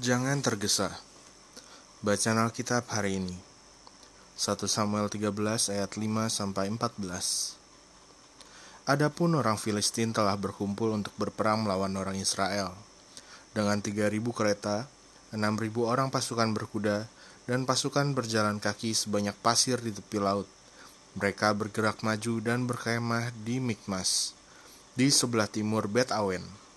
Jangan tergesa. Bacaan Alkitab hari ini. 1 Samuel 13 ayat 5 sampai 14. Adapun orang Filistin telah berkumpul untuk berperang melawan orang Israel. Dengan 3000 kereta, 6000 orang pasukan berkuda, dan pasukan berjalan kaki sebanyak pasir di tepi laut. Mereka bergerak maju dan berkemah di Mikmas, di sebelah timur Bet Awen.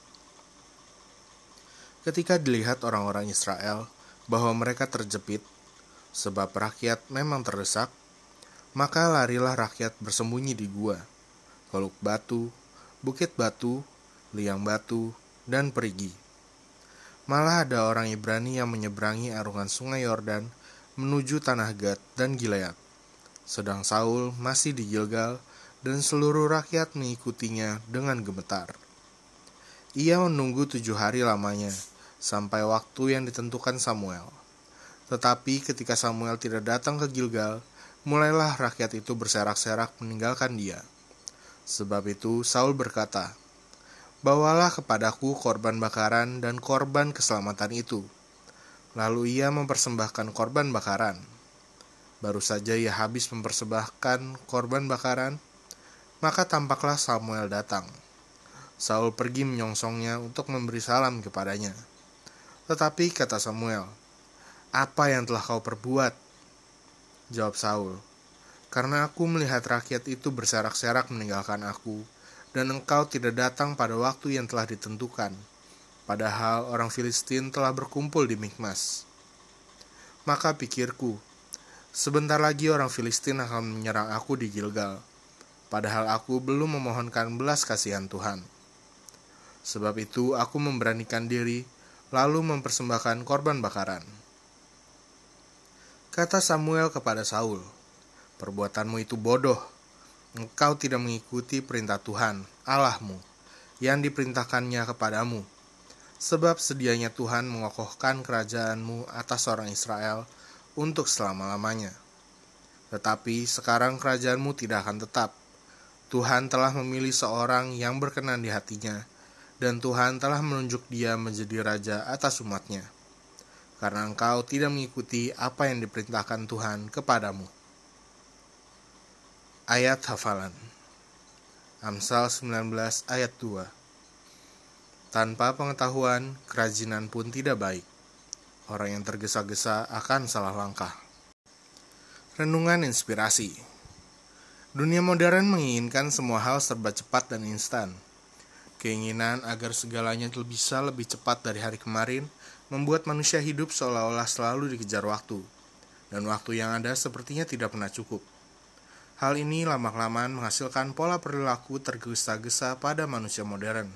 Ketika dilihat orang-orang Israel bahwa mereka terjepit, sebab rakyat memang terdesak, maka larilah rakyat bersembunyi di gua, koluk batu, bukit batu, liang batu, dan perigi. Malah ada orang Ibrani yang menyeberangi arungan sungai Yordan menuju tanah Gad dan Gilead. Sedang Saul masih di Gilgal dan seluruh rakyat mengikutinya dengan gemetar. Ia menunggu tujuh hari lamanya, sampai waktu yang ditentukan Samuel. Tetapi ketika Samuel tidak datang ke Gilgal, mulailah rakyat itu berserak-serak meninggalkan dia. Sebab itu Saul berkata, Bawalah kepadaku korban bakaran dan korban keselamatan itu. Lalu ia mempersembahkan korban bakaran. Baru saja ia habis mempersembahkan korban bakaran, maka tampaklah Samuel datang. Saul pergi menyongsongnya untuk memberi salam kepadanya. Tetapi kata Samuel, "Apa yang telah kau perbuat?" Jawab Saul, "Karena aku melihat rakyat itu berserak-serak meninggalkan aku, dan engkau tidak datang pada waktu yang telah ditentukan, padahal orang Filistin telah berkumpul di Mikmas." Maka pikirku, sebentar lagi orang Filistin akan menyerang aku di Gilgal, padahal aku belum memohonkan belas kasihan Tuhan. Sebab itu aku memberanikan diri lalu mempersembahkan korban bakaran. Kata Samuel kepada Saul, "Perbuatanmu itu bodoh. Engkau tidak mengikuti perintah Tuhan, Allahmu, yang diperintahkannya kepadamu. Sebab sedianya Tuhan mengokohkan kerajaanmu atas orang Israel untuk selama-lamanya. Tetapi sekarang kerajaanmu tidak akan tetap. Tuhan telah memilih seorang yang berkenan di hatinya, dan Tuhan telah menunjuk dia menjadi raja atas umatnya. Karena engkau tidak mengikuti apa yang diperintahkan Tuhan kepadamu. Ayat hafalan Amsal 19 ayat 2 Tanpa pengetahuan, kerajinan pun tidak baik. Orang yang tergesa-gesa akan salah langkah. Renungan inspirasi Dunia modern menginginkan semua hal serba cepat dan instan. Keinginan agar segalanya bisa lebih cepat dari hari kemarin membuat manusia hidup seolah-olah selalu dikejar waktu, dan waktu yang ada sepertinya tidak pernah cukup. Hal ini lama-kelamaan menghasilkan pola perilaku tergesa-gesa pada manusia modern.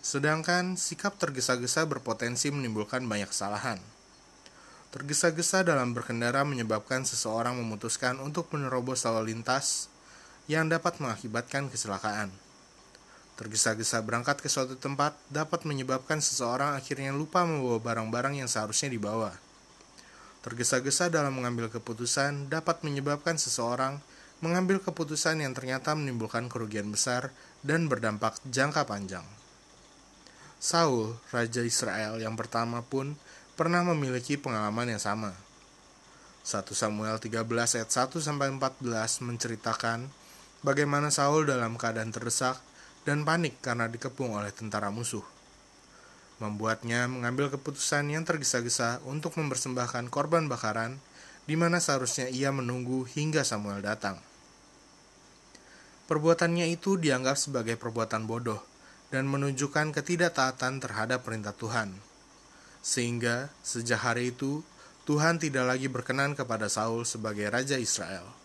Sedangkan sikap tergesa-gesa berpotensi menimbulkan banyak kesalahan. Tergesa-gesa dalam berkendara menyebabkan seseorang memutuskan untuk menerobos lalu lintas yang dapat mengakibatkan kecelakaan. Tergesa-gesa berangkat ke suatu tempat dapat menyebabkan seseorang akhirnya lupa membawa barang-barang yang seharusnya dibawa. Tergesa-gesa dalam mengambil keputusan dapat menyebabkan seseorang mengambil keputusan yang ternyata menimbulkan kerugian besar dan berdampak jangka panjang. Saul, raja Israel yang pertama pun pernah memiliki pengalaman yang sama. 1 Samuel 13 ayat 1 sampai 14 menceritakan bagaimana Saul dalam keadaan terdesak dan panik karena dikepung oleh tentara musuh. Membuatnya mengambil keputusan yang tergesa-gesa untuk mempersembahkan korban bakaran, di mana seharusnya ia menunggu hingga Samuel datang. Perbuatannya itu dianggap sebagai perbuatan bodoh dan menunjukkan ketidaktaatan terhadap perintah Tuhan. Sehingga sejak hari itu Tuhan tidak lagi berkenan kepada Saul sebagai raja Israel.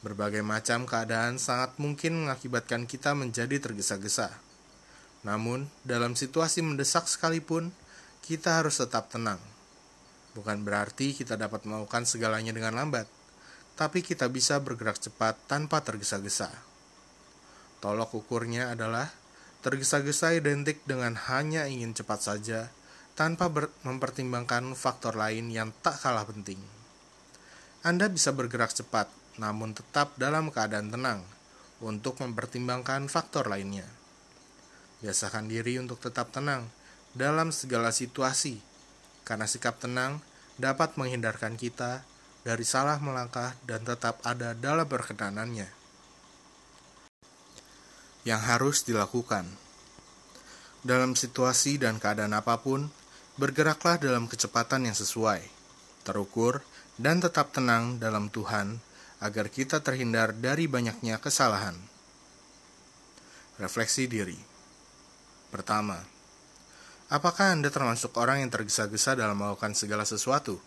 Berbagai macam keadaan sangat mungkin mengakibatkan kita menjadi tergesa-gesa. Namun, dalam situasi mendesak sekalipun, kita harus tetap tenang. Bukan berarti kita dapat melakukan segalanya dengan lambat, tapi kita bisa bergerak cepat tanpa tergesa-gesa. Tolok ukurnya adalah tergesa-gesa identik dengan hanya ingin cepat saja tanpa mempertimbangkan faktor lain yang tak kalah penting. Anda bisa bergerak cepat, namun tetap dalam keadaan tenang untuk mempertimbangkan faktor lainnya. Biasakan diri untuk tetap tenang dalam segala situasi karena sikap tenang dapat menghindarkan kita dari salah melangkah dan tetap ada dalam perkenanannya. Yang harus dilakukan dalam situasi dan keadaan apa pun, bergeraklah dalam kecepatan yang sesuai, terukur, dan tetap tenang dalam Tuhan agar kita terhindar dari banyaknya kesalahan. Refleksi diri Pertama, Apakah Anda termasuk orang yang tergesa-gesa dalam melakukan segala sesuatu?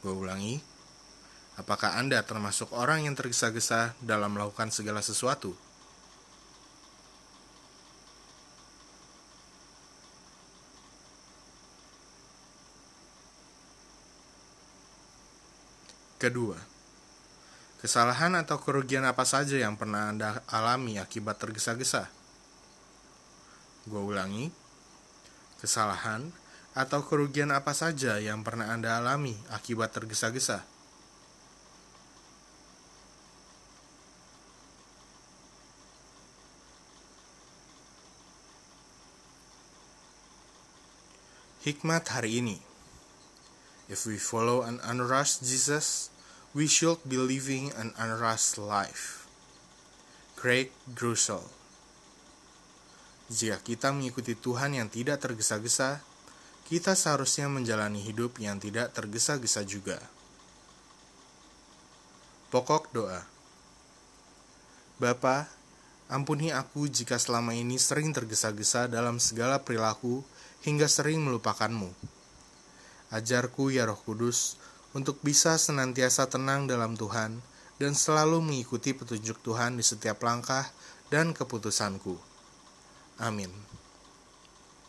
Gue ulangi, apakah Anda termasuk orang yang tergesa-gesa dalam melakukan segala sesuatu? Kedua, kesalahan atau kerugian apa saja yang pernah Anda alami akibat tergesa-gesa? Gue ulangi, kesalahan, atau kerugian apa saja yang pernah Anda alami akibat tergesa-gesa. Hikmat hari ini If we follow an unrushed Jesus, we should be living an unrushed life. Craig Grusel jika kita mengikuti Tuhan yang tidak tergesa-gesa, kita seharusnya menjalani hidup yang tidak tergesa-gesa juga. Pokok doa Bapa, ampuni aku jika selama ini sering tergesa-gesa dalam segala perilaku hingga sering melupakanmu. Ajarku ya roh kudus, untuk bisa senantiasa tenang dalam Tuhan dan selalu mengikuti petunjuk Tuhan di setiap langkah dan keputusanku. Amin.